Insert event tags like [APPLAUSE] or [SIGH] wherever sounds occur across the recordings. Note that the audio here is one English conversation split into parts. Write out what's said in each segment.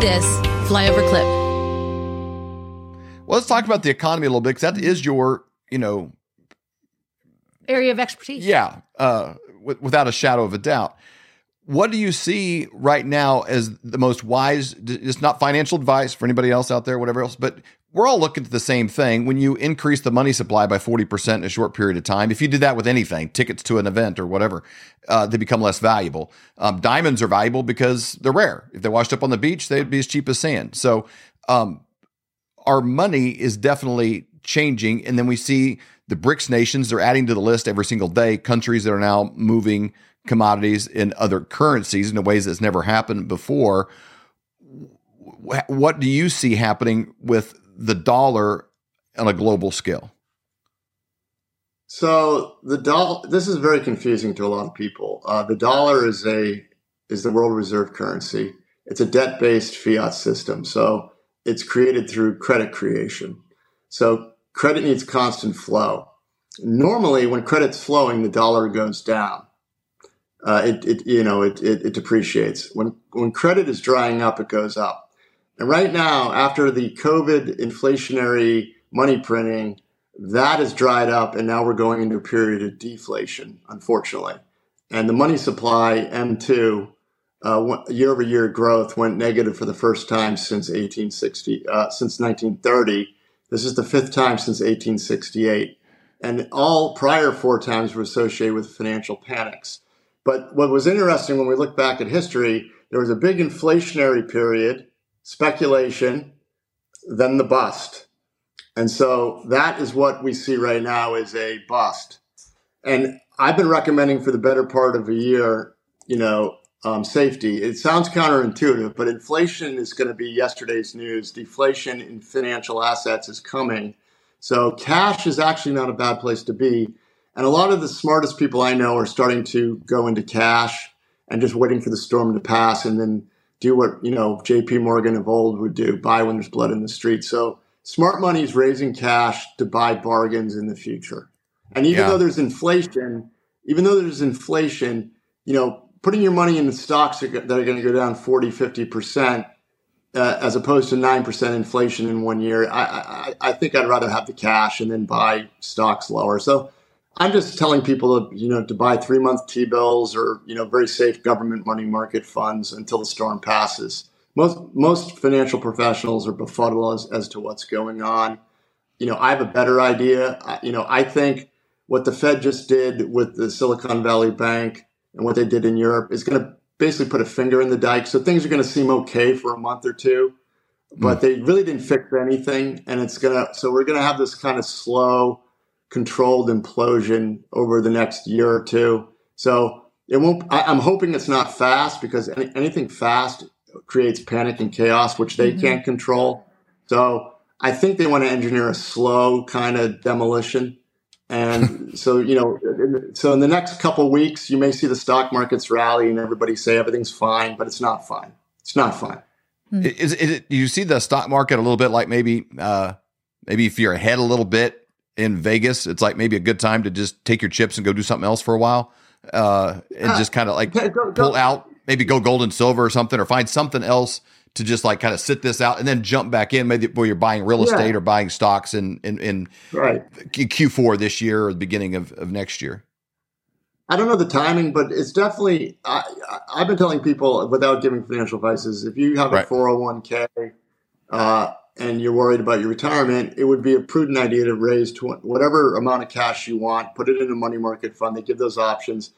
this flyover clip. Well, let's talk about the economy a little bit because that is your, you know, area of expertise. Yeah, uh, w- without a shadow of a doubt. What do you see right now as the most wise? It's not financial advice for anybody else out there, whatever else, but we're all looking at the same thing. When you increase the money supply by 40% in a short period of time, if you did that with anything, tickets to an event or whatever, uh, they become less valuable. Um, diamonds are valuable because they're rare. If they washed up on the beach, they'd be as cheap as sand. So, um, our money is definitely changing. And then we see the BRICS nations, they're adding to the list every single day, countries that are now moving commodities in other currencies in ways that's never happened before. What do you see happening with the dollar on a global scale? So the dollar. This is very confusing to a lot of people. Uh, the dollar is a is the world reserve currency. It's a debt based fiat system. So it's created through credit creation. So credit needs constant flow. Normally, when credit's flowing, the dollar goes down. Uh, it, it, you know, it, it, it depreciates. When, when credit is drying up, it goes up. And right now, after the COVID inflationary money printing, that has dried up, and now we're going into a period of deflation, unfortunately. And the money supply, M2, uh, year over year growth went negative for the first time since 1860, uh, since 1930. This is the fifth time since 1868. And all prior four times were associated with financial panics. But what was interesting when we look back at history, there was a big inflationary period, speculation, then the bust. And so that is what we see right now is a bust. And I've been recommending for the better part of a year, you know, um, safety. It sounds counterintuitive, but inflation is going to be yesterday's news. Deflation in financial assets is coming. So cash is actually not a bad place to be. And a lot of the smartest people I know are starting to go into cash and just waiting for the storm to pass and then do what, you know, JP Morgan of old would do, buy when there's blood in the street. So smart money is raising cash to buy bargains in the future. And even yeah. though there's inflation, even though there's inflation, you know, putting your money in the stocks that are going to go down 40, 50%, uh, as opposed to 9% inflation in one year, I, I, I, think I'd rather have the cash and then buy stocks lower. So I'm just telling people, to, you know, to buy three month T bills or, you know, very safe government money market funds until the storm passes. Most, most financial professionals are befuddled as, as to what's going on. You know, I have a better idea. I, you know, I think what the Fed just did with the Silicon Valley Bank and what they did in Europe is going to basically put a finger in the dike. So things are going to seem okay for a month or two, but mm. they really didn't fix anything. And it's going to, so we're going to have this kind of slow, controlled implosion over the next year or two. So it won't, I, am hoping it's not fast because any, anything fast creates panic and chaos, which they mm-hmm. can't control. So I think they want to engineer a slow kind of demolition and [LAUGHS] so, you know, so in the next couple weeks, you may see the stock markets rally and everybody say everything's fine, but it's not fine. It's not fine. Is, is it, you see the stock market a little bit like maybe, uh, maybe if you're ahead a little bit in Vegas, it's like maybe a good time to just take your chips and go do something else for a while, uh, and uh, just kind of like go, go, pull out, maybe go gold and silver or something, or find something else to just like kind of sit this out and then jump back in maybe where you're buying real estate or buying stocks in in, in right. Q4 this year or the beginning of, of next year? I don't know the timing, but it's definitely. I, have been telling people without giving financial advice is if you have a 401k uh, and you're worried about your retirement, it would be a prudent idea to raise whatever amount of cash you want, put it in a money market fund. They give those options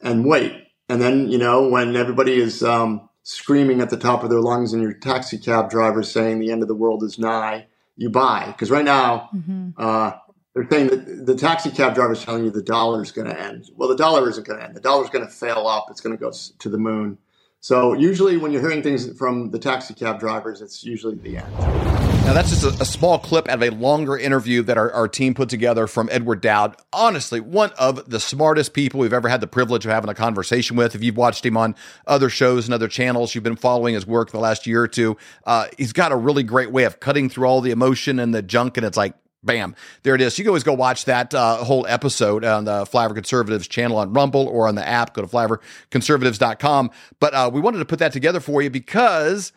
and wait. And then, you know, when everybody is um, screaming at the top of their lungs and your taxi cab driver saying the end of the world is nigh, you buy. Because right now, mm-hmm. uh, they're saying that the taxi cab driver is telling you the dollar is going to end. Well, the dollar isn't going to end. The dollar is going to fail up. It's going to go to the moon. So usually, when you're hearing things from the taxi cab drivers, it's usually the end. Now, that's just a, a, small clip out of a longer interview that our, our team put together from Edward Dowd. Honestly, one of the smartest people we've ever had the privilege of having a conversation with. If you've watched him on other shows and other channels, you've been following his work the last year or two. Uh, he's got a really great way of cutting through all the emotion and the junk, and it's like, bam, there it is. You can always go watch that uh, whole episode on the Flyover Conservatives channel on Rumble or on the app. Go to flyoverconservatives.com. But uh, we wanted to put that together for you because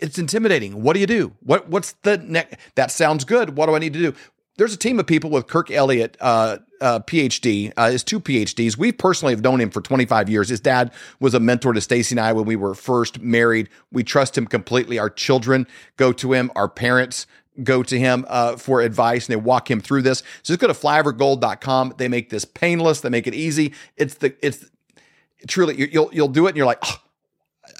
it's intimidating. What do you do? What what's the next? That sounds good. What do I need to do? There's a team of people with Kirk Elliott, uh, uh, PhD, uh, his two PhDs. We personally have known him for 25 years. His dad was a mentor to Stacy and I when we were first married. We trust him completely. Our children go to him. Our parents go to him uh, for advice and they walk him through this. So just go to flyovergold.com. They make this painless. They make it easy. It's the it's truly you'll you'll do it and you're like, oh,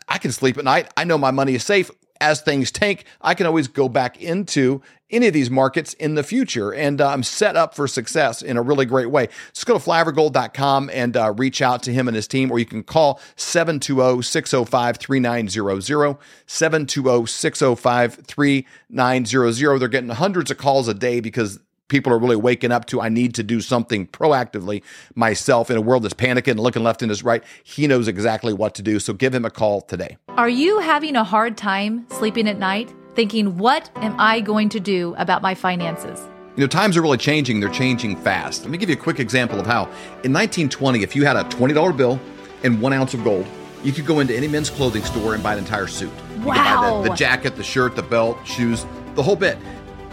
I can sleep at night. I know my money is safe as things tank, I can always go back into any of these markets in the future. And uh, I'm set up for success in a really great way. Just go to flyovergold.com and uh, reach out to him and his team, or you can call 720 605 3900. 720 605 3900. They're getting hundreds of calls a day because people are really waking up to I need to do something proactively myself in a world that's panicking and looking left and his right. He knows exactly what to do. So give him a call today. Are you having a hard time sleeping at night, thinking, what am I going to do about my finances? You know, times are really changing. They're changing fast. Let me give you a quick example of how. In 1920, if you had a $20 bill and one ounce of gold, you could go into any men's clothing store and buy an entire suit. You wow. could buy the, the jacket, the shirt, the belt, shoes, the whole bit.